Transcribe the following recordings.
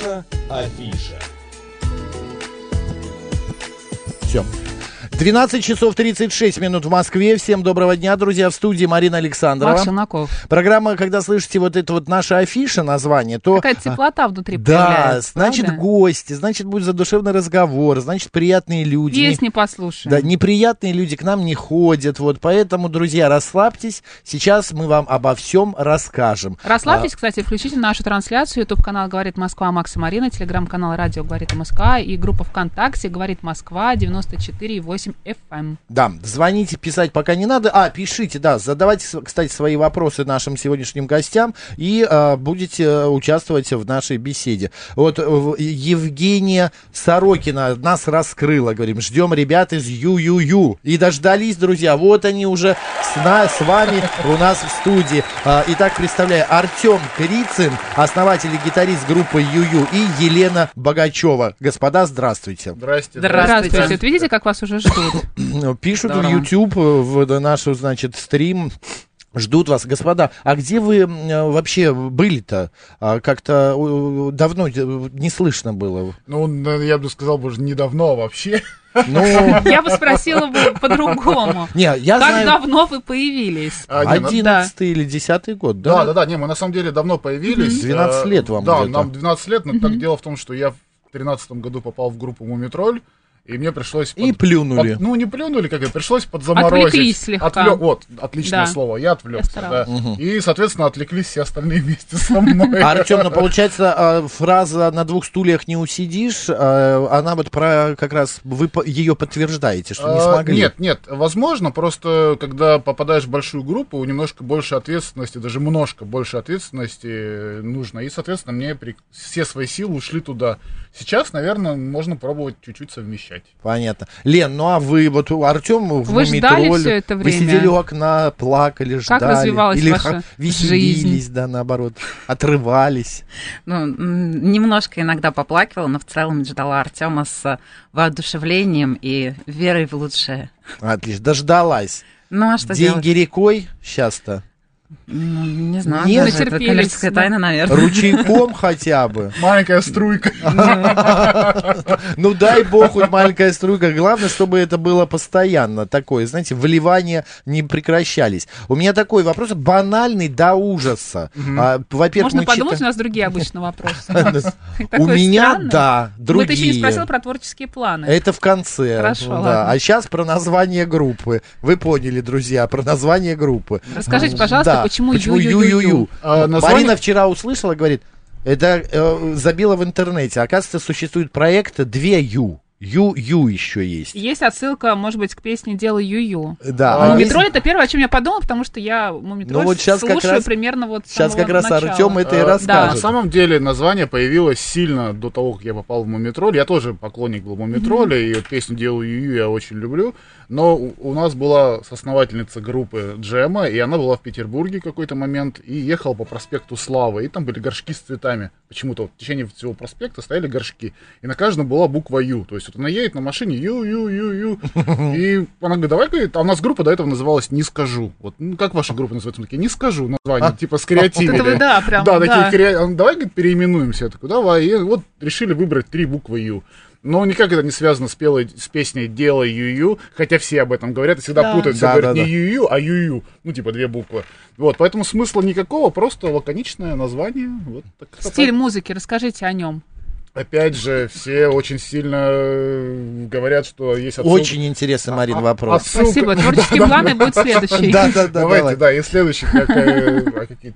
Наша афиша. Все. 12 часов 36 минут в Москве. Всем доброго дня, друзья. В студии Марина Александрова. Макс Челноков. Программа, когда слышите вот это вот наша афиша название, то... Какая-то теплота внутри Да, значит правда? гости, значит будет задушевный разговор, значит приятные люди. Песни Не- послушаем. Да, неприятные люди к нам не ходят, вот, поэтому, друзья, расслабьтесь, сейчас мы вам обо всем расскажем. Расслабьтесь, кстати, включите нашу трансляцию. Ютуб канал «Говорит Москва» Макс и Марина, телеграм-канал «Радио Говорит Москва» и группа ВКонтакте «Говорит Москва» 94,8 FM. Да, звоните, писать пока не надо. А, пишите, да, задавайте, кстати, свои вопросы нашим сегодняшним гостям и а, будете э, участвовать в нашей беседе. Вот э, Евгения Сорокина нас раскрыла, говорим, ждем ребят из Ю-Ю-Ю. И дождались, друзья, вот они уже с, на- с вами у нас в студии. А, итак, представляю, Артем Крицын, основатель и гитарист группы Ю-Ю, и Елена Богачева. Господа, здравствуйте. Здрасте. Здравствуйте. Вот видите, как вас уже ждут? Пишут Здорово. в YouTube, э, в нашу, значит, стрим. Ждут вас, господа. А где вы э, вообще были-то? А, Как-то э, давно э, не слышно было. Ну, я бы сказал, боже, недавно вообще. Ну, Я бы спросила бы по-другому. не, я Как знаю, давно вы появились? А, на- одиннадцатый или десятый год, Да, да? да, да, не, мы на самом деле давно появились. 12 Э, лет вам Да, где-то. нам 12 лет, но так дело в том, что я в 2013 году попал в группу Мумитроль, и мне пришлось... И под- плюнули. под- ну, не плюнули, как это, пришлось подзаморозить. Отвлеклись слегка. Отвлек- вот, отличное Да. слово, я отвлекся, Я да. старалась. И, соответственно, отвлеклись все остальные вместе со мной. Артем, ну получается, а, фраза «на двух стульях не усидишь», а, она вот про как раз, вы ее подтверждаете, что не А, смогли. Нет, нет, возможно, просто когда попадаешь в большую группу, немножко больше ответственности, даже немножко больше ответственности э, нужно. И, соответственно, мне все свои силы ушли туда. Сейчас, наверное, можно пробовать чуть-чуть совмещать. Понятно. Лен, ну а вы, вот Артем в Вы ждали всё это Вы время? сидели у окна, плакали, ждали. развивалась Или ваша веселились, жизнь? да, наоборот, отрывались. Ну, немножко иногда поплакивала, но в целом ждала Артема с воодушевлением и верой в лучшее. Отлично, дождалась. Ну, а что Деньги делать? рекой сейчас-то. Ну, не знаю, Нет? даже это коммерческая тайна, наверное. Ручейком хотя бы. Маленькая струйка. Ну дай бог, хоть маленькая струйка. Главное, чтобы это было постоянно такое, знаете, вливания не прекращались. У меня такой вопрос, банальный до ужаса. А, Во-первых, Можно подумать, у нас другие обычно вопросы. У меня, да, Ну, ты еще не другие. спросила про творческие планы. Это в конце. Хорошо. А сейчас про название группы. Вы поняли, друзья, про название группы. Расскажите, пожалуйста, Да, почему ю-ю-ю? А, название- Марина вчера услышала, говорит, это э, забила в интернете. Оказывается, существует проект «Две Ю». Ю-Ю еще есть. Есть отсылка, может быть, к песне «Делай ю-ю». Да. А, есть- Мумитроль это первое, о чем я подумала, потому что я Мумитроль Ну вот щас как слушаю раз- примерно вот Сейчас как раз начала. Артем это и Э, расскажет. да. На самом деле название появилось сильно до того, как я попал в Мумитроль. Я тоже поклонник был Мумитроля, и вот песню «Делаю Ю» я очень люблю. Но у нас была соосновательница группы Джема, и она была в Петербурге в какой-то момент, и ехала по проспекту Славы, и там были горшки с цветами. Почему-то вот в течение всего проспекта стояли горшки, и на каждом была буква «Ю». То есть вот она едет на машине «Ю-Ю-Ю-Ю», и она говорит, давай, говорит, а у нас группа до этого называлась «Не скажу». Вот, ну, как ваша группа называется? Мы такие, «Не скажу» название, типа скреативили. Вот это да, прям, Да, да. такие давай говорит, переименуемся. Я такой, давай. И вот решили выбрать три буквы Ю. Но никак это не связано с, пелой, с песней «Делай Ю-Ю», хотя все об этом говорят и всегда Да. путают. Все Да, говорят да, не да. Ю-Ю, а Ю-Ю. Ну, типа две буквы. Вот, поэтому смысла никакого, просто лаконичное название. Вот так, Стиль музыки, расскажите о нем. Опять же, все очень сильно э, говорят, что есть отсылка- Очень интересный, Марин, А- вопрос. отсылка- Спасибо. Творческие планы будут следующий. Да, да, да, Давайте, давай. да, и следующий, как, э,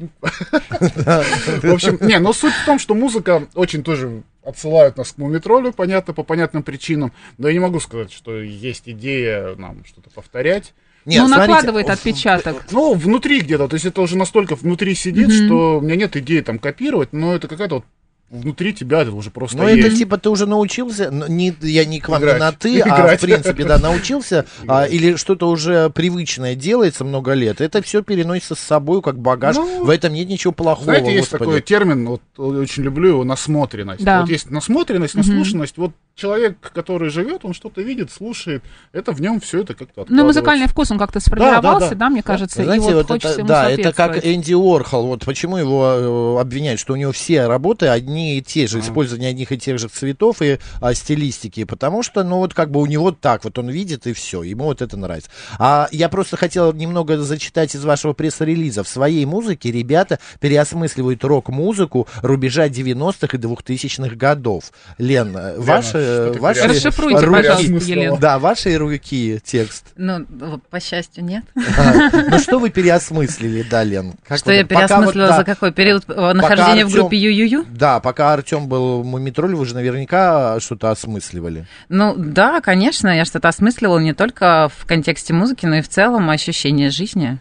а ну, В общем, не, но суть в том, что музыка очень тоже отсылают нас к мумитролю, понятно, по понятным причинам, но я не могу сказать, что есть идея нам что-то повторять. Нет, ну, смотрите, накладывает отпечаток. Ну, внутри где-то, то есть это уже настолько внутри сидит, что у меня нет идеи там копировать, но это какая-то вот внутри тебя это уже просто Ну, это типа ты уже научился, не, я не к вам Играть. на ты, а Играть. в принципе, да, научился, а, или что-то уже привычное делается много лет, это все переносится с собой как багаж, Ну, в этом нет ничего плохого, Знаете, есть господи. такой термин, вот очень люблю его, насмотренность. Да. Вот есть насмотренность, наслушанность, вот человек, который живет, он что-то видит, слушает, это в нем все это как-то Ну, музыкальный вкус, он как-то сформировался, да, да. мне кажется, и Знаете, вот вот хочется это, ему да, это как. Энди Уорхол. Вот почему его э, обвиняют, что у него все работы одни и те же, использование одних и тех же цветов и а, стилистики, потому что, ну, вот как бы у него так вот он видит и все, ему вот это нравится. А я просто хотел немного зачитать из вашего пресс-релиза. В своей музыке ребята переосмысливают рок-музыку рубежа 90-х и 2000-х годов. Лен, э, ваши, ты ваши Расшифруйте, руки- пожалуйста, переосмыслила. Елена. Да, ваши руки текст. Ну, по счастью, нет. А, Ну что вы переосмыслили, да, Лен? Как Что вы- я вот, переосмыслила да, за какой период э, нахождения в группе Ю-Ю-Ю? Да, пока Артем был в Мумитроле, вы же наверняка что-то осмысливали. Ну да, конечно, я что-то осмыслила не только в контексте музыки, но и в целом ощущение жизни.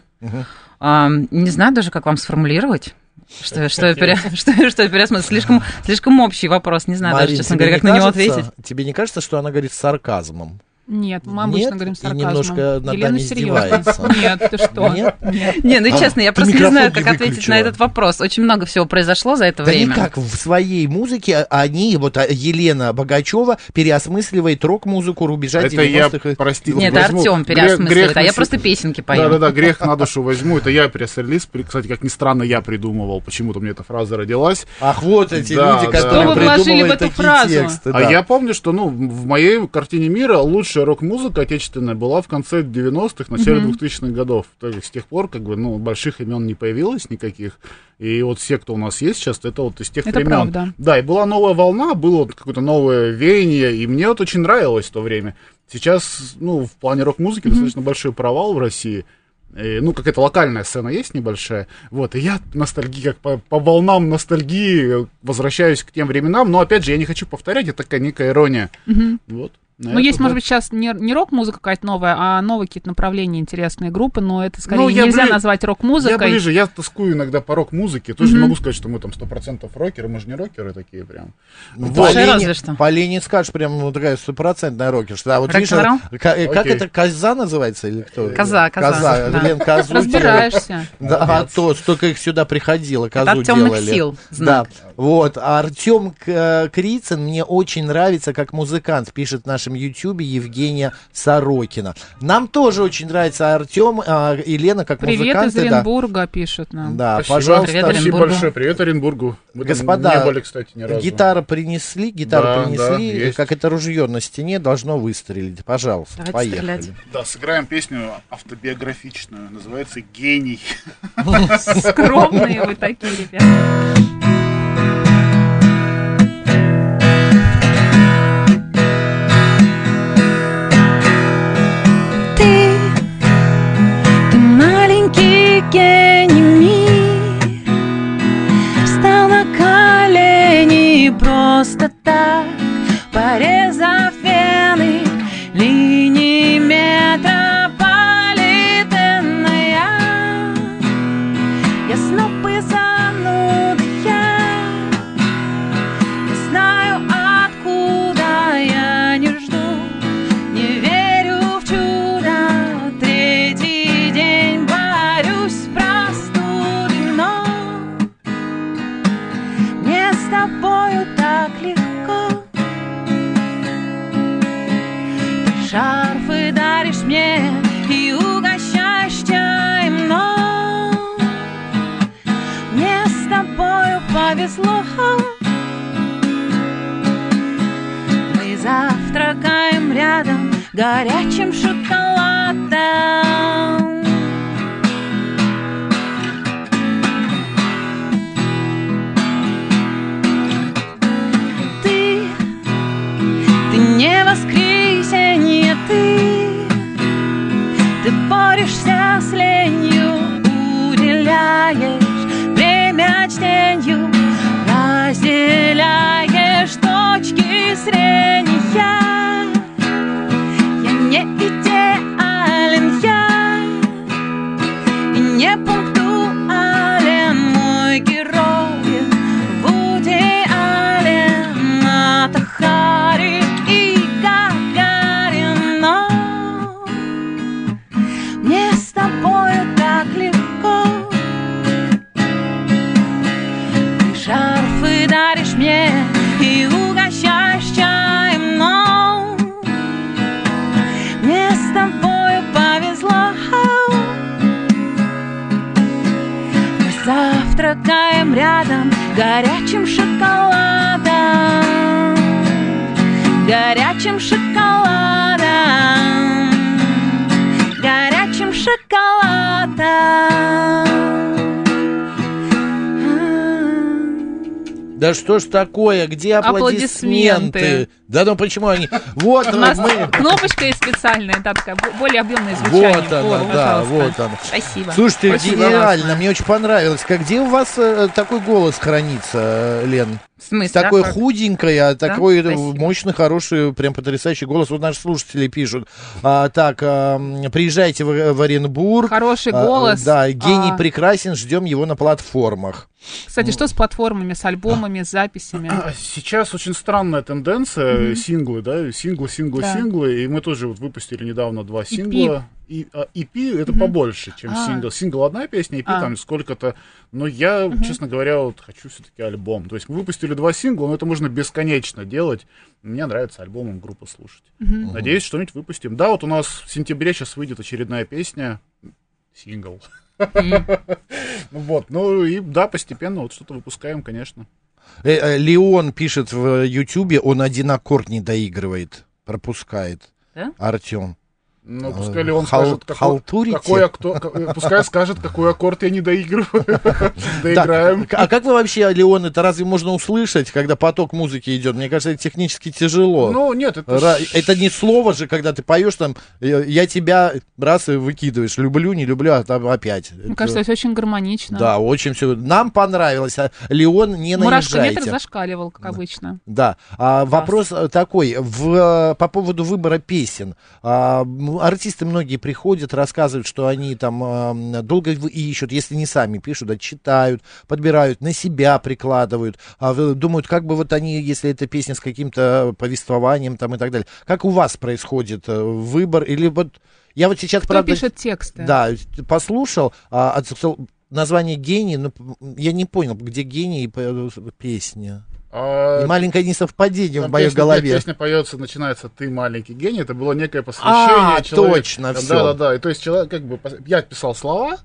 А, не знаю даже, как вам сформулировать. Что, что, я пере- что, что я переосмыслила. Слишком, слишком общий вопрос. Не знаю даже, Марин, честно тебе говоря, как на него кажется- ответить. Тебе не кажется, что она говорит с сарказмом? Нет, мы Нет? обычно говорим И сарказмом. немножко над Елена серьезно. Нет, ты что? Нет? Нет. Не, ну А, честно, я просто не знаю, не как ответить на этот вопрос. Очень много всего произошло за это Да время. никак, в своей музыке они, вот а, Елена Богачева, переосмысливает рок-музыку рубежа Это я, 90-х. и- простите, Нет, возьму. Артем переосмысливает, грех а я просто песенки пою. Да-да-да, грех на душу возьму. Это я пресс-релиз. Кстати, как ни странно, я придумывал. Почему-то мне эта фраза родилась. Ах, вот эти Да, люди, да. которые придумывают такие фразу? тексты. А я помню, что ну, в моей картине мира лучшая рок-музыка отечественная была в конце 90-х, начале 2000-х годов. То есть с тех пор как бы ну, больших имен не появилось никаких. И вот все, кто у нас есть сейчас, это вот из тех Это времен. правда. Да, и была новая волна, было вот какое-то новое веяние, и мне вот очень нравилось в то время. Сейчас, ну, в плане рок-музыки достаточно большой провал в России. И, ну, какая-то локальная сцена есть небольшая. Вот, и я ностальгии, как по, по волнам ностальгии возвращаюсь к тем временам. Но, опять же, я не хочу повторять, это такая некая ирония. Вот. На Ну, это, есть, да. может быть, сейчас не, не рок-музыка какая-то новая, а новые какие-то направления, интересные группы, но это скорее Ну, я нельзя бли- назвать Я рок-музыкой. ближе, я тоскую иногда по рок-музыке. Тоже не могу сказать, что мы там 100% рокеры, мы же не рокеры такие прям. Ну, Вот. По Разве что. По Лене скажешь, прям ну, такая стопроцентная рокерша. А вот видишь, э, как Окей. это, коза называется или кто? Коза, коза, Коза, да. Лен, козу делает. Разбираешься. Да, а то, столько их сюда приходило, козу темных делали. сил знак. Да, вот. А Артем Крицын мне очень нравится как музыкант, пишет в нашем ютюбе Евгения Сорокина. Нам тоже очень нравится Артем а, и Лена как Привет из музыканты. да. Оренбурга, пишут нам. Да, Спасибо. пожалуйста. Привет, Спасибо большое. Привет Оренбургу. Мы Господа, не были, кстати, ни разу. Гитара принесли, гитару Да, принесли, да, есть. как это ружье на стене должно выстрелить. Пожалуйста, Давайте поехали. стрелять. Да, сыграем песню автобиографичную. Называется «Гений». Скромные вы такие, ребята. Мир, Встал на колени просто так, порезав вены линии метрополитена. Я снопы горячим шоколадом, горячим шоколадом, горячим шоколадом. Да что ж такое? Где аплодисменты? Аплодисменты. Да ну почему они? Вот У нас мы. кнопочка есть специальная, да, такая бо- более объемное звучание. Вот она, Во, да, пожалуйста. вот она. Спасибо. Слушайте, Спасибо. гениально, мне очень понравилось. Как где у вас э, такой голос хранится, э, Лен? В смысле? Такой да, как? худенький, а такой э, Спасибо. мощный, хороший, прям потрясающий голос. Вот наши слушатели пишут. А, так, а, приезжайте в, в Оренбург. Хороший А, голос. да, гений А, прекрасен, ждем его на платформах. Кстати, что с платформами, с альбомами, с записями? А Сейчас очень странная тенденция, синглы, да, синглы, синглы, Да. синглы, и мы тоже вот выпустили недавно два сингла. И, а, EP это побольше, чем А. сингл. Сингл одна песня, EP А. там сколько-то. Но я, честно говоря, вот хочу все-таки альбом. То есть мы выпустили два сингла, но это можно бесконечно делать. Мне нравится альбомом группу слушать. Надеюсь, что-нибудь выпустим. Да, вот у нас в сентябре сейчас выйдет очередная песня. Сингл. Ну вот, ну и да, постепенно вот что-то выпускаем, конечно. Э, э, Леон пишет в Ютубе, он один аккорд не доигрывает, пропускает. Да? Артем. Ну, Э, пускай ли он хал- скажет, какой, халтурите? какой акто- ка- пускай скажет, какой аккорд я не доигрываю. Доиграем. Да. А как вы вообще, Леон, это разве можно услышать, когда поток музыки идет? Мне кажется, это технически тяжело. Ну, нет, это... Это не слово же, когда ты поешь там, э, я тебя раз и выкидываешь, люблю, не люблю, а там опять. Мне кажется, это очень гармонично. Да, очень все. Нам понравилось, а Леон не Мурашкометр наезжайте. зашкаливал, как обычно. Да. А, вопрос э, такой, в, э, по поводу выбора песен. А, артисты многие приходят, рассказывают, что они там а, долго ищут, если не сами пишут, а читают, подбирают, на себя прикладывают, в- думают, как бы вот они, если эта песня с каким-то повествованием там и так далее. Как у вас происходит э, выбор? Или вот я вот сейчас, Кто правда... пишет тексты? Да, послушал, а, от- название гений, но я не понял, где гений и п- песня. А, И маленькое несовпадение там в моей песня- голове. нет, Песня поется, начинается «Ты маленький гений». Это было некое посвящение А, человеку. точно, Да, всё. Да, да, И то есть человек как бы... Я писал слова,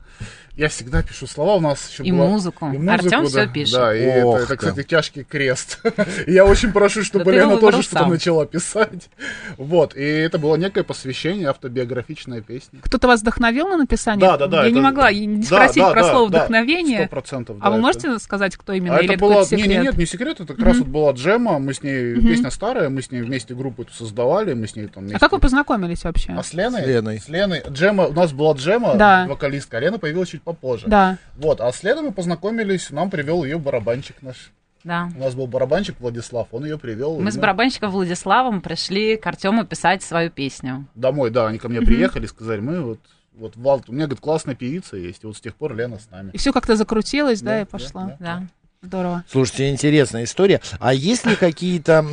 я всегда пишу слова, у нас еще И была- музыку. и Артём да, всё пишет. Да, и Ох это, это, кстати, тяжкий крест. И я очень прошу, чтобы Лена тоже что-то сам. начала писать. Вот, и это было некое посвящение, автобиографичная песня. Кто-то вас вдохновил на написание? Да, да, да. Я это- не могла не Да, спросить да, про да, слово да, вдохновение. Сто процентов. А да, вы это- можете сказать, кто именно? А Или это это была... какой-то Не, секрет? не, нет, не секрет, это как раз вот была джема, мы с ней, песня старая, мы с ней вместе группу эту создавали, мы с ней там А как вы познакомились вообще? А с Леной? С Леной. С Леной. Джема, у нас была Джема, Да. вокалистка, а Лена появилась чуть попозже. Да. Вот, а с Леной мы познакомились, нам привел ее барабанчик наш. Да. У нас был барабанчик Владислав, он ее привел. Мы с барабанщиком Владиславом пришли к Артему писать свою песню. Домой, да, они ко мне приехали, сказали, мы вот, вот, Влад, у меня, говорит, классная певица есть, и вот с тех пор Лена с нами. И все как-то закрутилось, да, Да, и пошла. да, Да. Здорово. Слушайте, интересная история. А есть ли какие-то...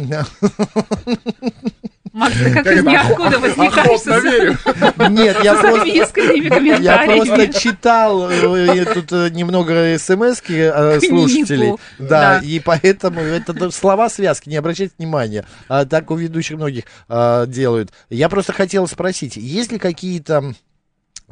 Макс, ты как Как из ниоткуда возникаешь Охотно с верю. Нет, я просто... искренними Я просто читал э, тут э, немного смс слушателей, Дневнику. да, Да. и поэтому это слова связки, не обращайте внимания, а так у ведущих многих а, делают. Я просто хотел спросить, есть ли какие-то,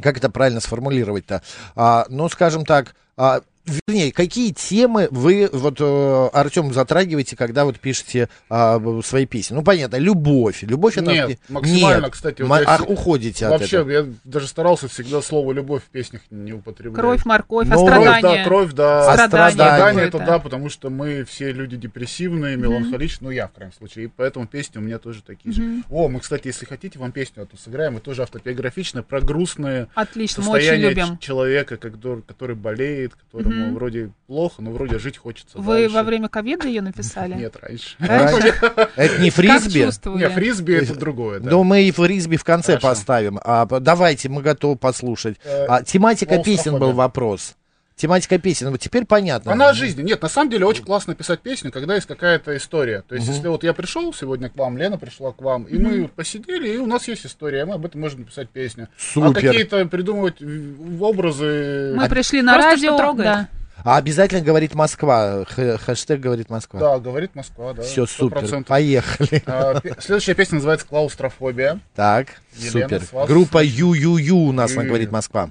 как это правильно сформулировать-то, А, ну, скажем так, а, Вернее, какие темы вы, вот, э, Артем, затрагиваете, когда вот пишете а, свои песни? Ну, понятно, любовь. Любовь это... Нет, максимально, Нет. кстати, вот Ма- я а, уходите от Вообще, этого. я даже старался всегда слово «любовь» в песнях не употреблять. Кровь, морковь, а Ну, Кровь, страдания. да, кровь, да. А Страдания это да, потому что мы все люди депрессивные, меланхоличные, ну я в крайнем случае, и поэтому песни у меня тоже такие же. О, мы, кстати, если хотите, вам песню эту сыграем, и тоже автобиографичная, про грустные Отлично, мы очень состояние любим. человека, который, который которому Мгм. вроде плохо, но вроде жить хочется Вы дальше. во время ковида ее написали? Нет, раньше. Раньше? Это не фрисби? чувствовали? Не, фрисби это другое, да. Но мы и фрисби в конце Хорошо. поставим. А, давайте, мы готовы послушать. Э, А, тематика песен был вопрос. Тематика песен. Вот теперь понятно. Она о жизни. Нет, на самом деле очень классно писать песню, когда есть какая-то история. То есть, если вот я пришел сегодня к вам, Лена пришла к вам, и мы посидели, и у нас есть история, мы об этом можем написать песню. А Супер. какие-то придумывать образы. Мы пришли на Просто радио. что трогает. да. А обязательно говорит Москва. Хэштег говорит Москва. Да, говорит Москва, да. Все, супер. 100%. Поехали. А, Следующая песня называется «Клаустрофобия». Так, Елена, супер. вас. Группа Ю-Ю-Ю у нас на говорит Москва.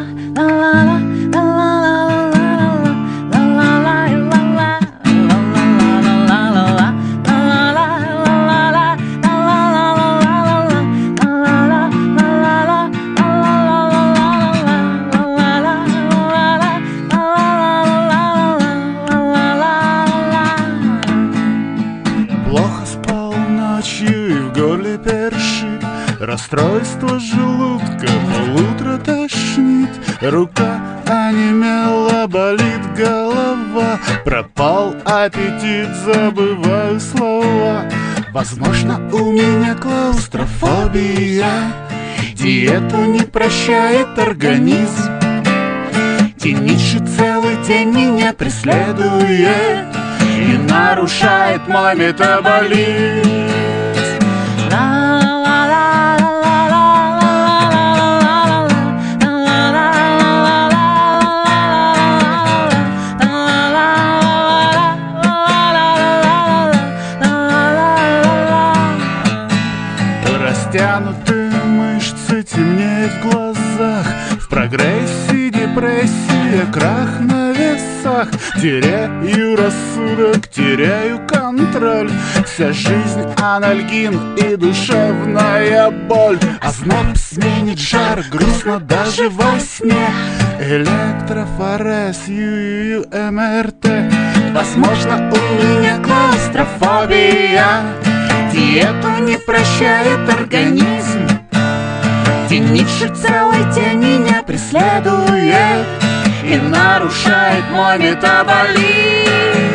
забываю слова Возможно, у меня клаустрофобия Диету не прощает организм. Тениши целый день меня преследует И нарушает мой метаболизм депрессия, крах на весах. Теряю рассудок, теряю контроль. Вся жизнь анальгин и душевная боль. А зноб сменит жар, грустно даже во сне. Электрофорез, ЮЮ, МРТ Возможно, у меня клаустрофобия. Диету не прощает организм. Тениши целый день меня преследует И нарушает мой метаболизм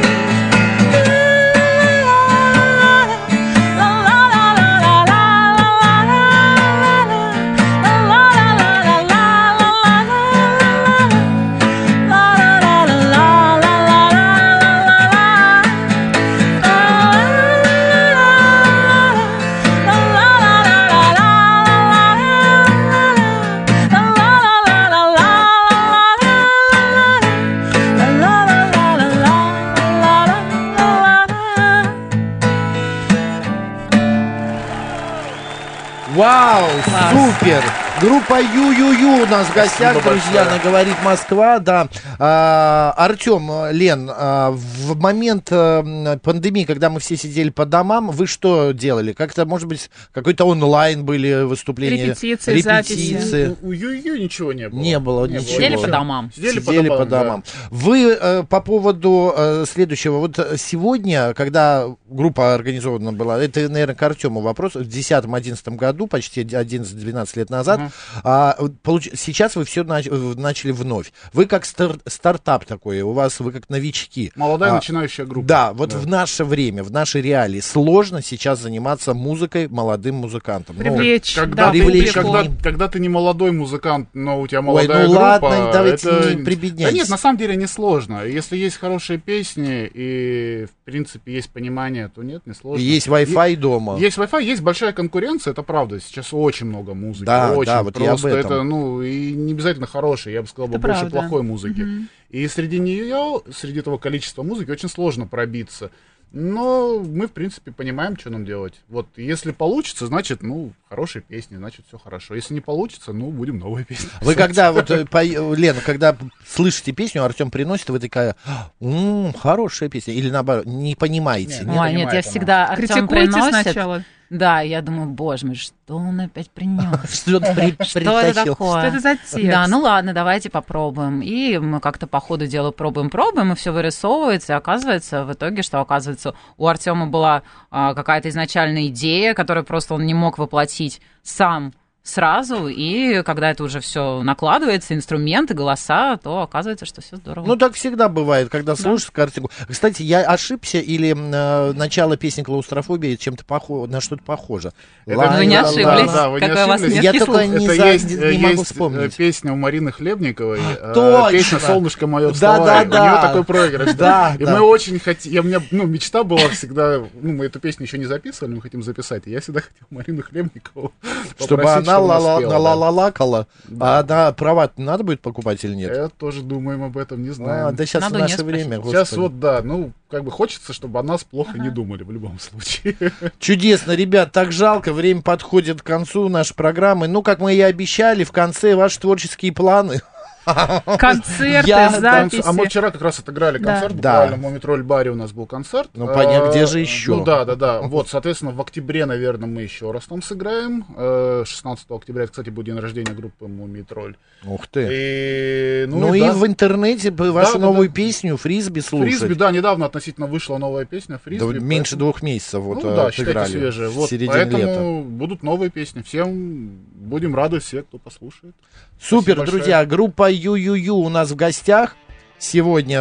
Вау, супер! Группа Ю-Ю-Ю у нас в гостях, Спасибо друзья, большое. на «Говорит Москва», да. А, Артем, Лен, а, в момент э, пандемии, когда мы все сидели по домам, вы что делали? Как-то, может быть, какой-то онлайн были выступления? Репетиции, записи. Репетиции? У, у Ю-Ю ничего не было. Не было ничего. Сидели по домам. Сидели, Сидели по домам. Вы э, по поводу э, следующего. Вот э, сегодня, когда группа организована была, это, наверное, к Артему вопрос, в 2010-2011 году, почти 11-12 лет назад, а, получ- сейчас вы все начали вновь. Вы как стар- стартап такой, у вас вы как новички. Молодая А, начинающая группа. Да, вот в наше время, в нашей реалии сложно сейчас заниматься музыкой молодым музыкантам. Ну, Привлечь, Когда, да, ты, привлечь когда, когда ты не молодой музыкант, но у тебя Ой, молодая ну группа, ладно, давайте это... не прибедняйтесь. Да нет, на самом деле не сложно. Если есть хорошие песни и, в принципе, есть понимание, то нет, не сложно. есть Wi-Fi дома. Есть Wi-Fi, есть большая конкуренция, это правда. Сейчас очень много музыки. Да, очень да, вот я об просто. этом. Это, ну, и не обязательно хорошей, я бы сказал, Это больше правда. плохой музыки. И среди нее, среди этого количества музыки, очень сложно пробиться. Но мы, в принципе, понимаем, что нам делать. Вот, если получится, значит, ну, хорошие песни, значит, все хорошо. Если не получится, ну, будем новые песни. Вы когда, вот, э, по- Лена, когда слышите песню, Артем приносит, вы такая, «М, хорошая песня, или наоборот, не понимаете. Не, нет? Нет, я всегда Артем приносит. сначала. Да, я думаю, боже мой, что он опять принес? Что это такое? Что это за текст? Да, ну ладно, давайте попробуем. И мы как-то по ходу дела пробуем, пробуем, и все вырисовывается. И оказывается, в итоге, что оказывается, у Артема была а, какая-то изначальная идея, которую просто он не мог воплотить сам сразу, и когда это уже все накладывается, инструменты, голоса, то оказывается, что все здорово. Ну, так всегда бывает, когда слушаешь картинку. Кстати, я ошибся, или э, начало песни «Клаустрофобия» чем-то похоже, на что-то похоже. Это Ла- Вы не ла- ошиблись? Да, вы не Какой у вас ошиблись. Я меткий только не, Это за- есть, не э, могу есть, э, вспомнить. песня у Марины Хлебниковой, э, Точно. песня «Солнышко мое Да, вставай». да, У нее да. такой проигрыш. Да, И да. мы очень хотим, я, у меня, ну, мечта была всегда, ну, мы эту песню еще не записывали, мы хотим записать, и я всегда хотел Марину Хлебникову Чтобы попросить, она ла-ла-ла, спела, да. ла-ла-лакала. А на права надо будет покупать или нет? Это тоже думаем об этом, не А, знаем. да сейчас Надо наше время, Сейчас господи. вот, да, ну, как бы хочется, чтобы о нас плохо не думали в любом случае. Чудесно, ребят, так жалко, время подходит к концу нашей программы. Ну, как мы и обещали, в конце ваши творческие планы. Концерты, Я записи. А мы вчера как раз отыграли Да. концерт, Да. буквально в Мумитроль баре у нас был концерт. Ну, понятно, А, где же еще? Ну да, да, да. Вот, соответственно, в октябре, наверное, мы еще раз там сыграем. Э, 16 октября, это, кстати, будет день рождения группы Мумитроль. Ух ты. И, Ну, и да. в интернете вашу Да, да, новую да. песню «Фрисби» слушать. Фрисби, да, недавно относительно вышла новая песня Да Фрисби. меньше поэтому- двух месяцев вот ну э, да, считайте свежие. в Вот, поэтому лета. будут новые песни. Всем будем рады, все, кто послушает. Супер, Спасибо друзья, группа Ю-Ю-Ю у нас в гостях. Сегодня,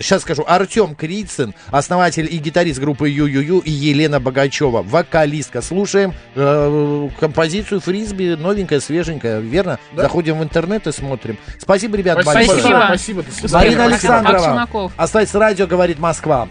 сейчас скажу, Артем Крицын, основатель и гитарист группы Ю-Ю-Ю, и Елена Богачева, вокалистка. Слушаем э, композицию Фрисби, новенькая, свеженькая, верно? Да. Заходим в интернет и смотрим. Спасибо, ребят, Спасибо. большое. Спасибо. Спасибо. Марина Спасибо. Александрова. Остается радио, говорит Москва.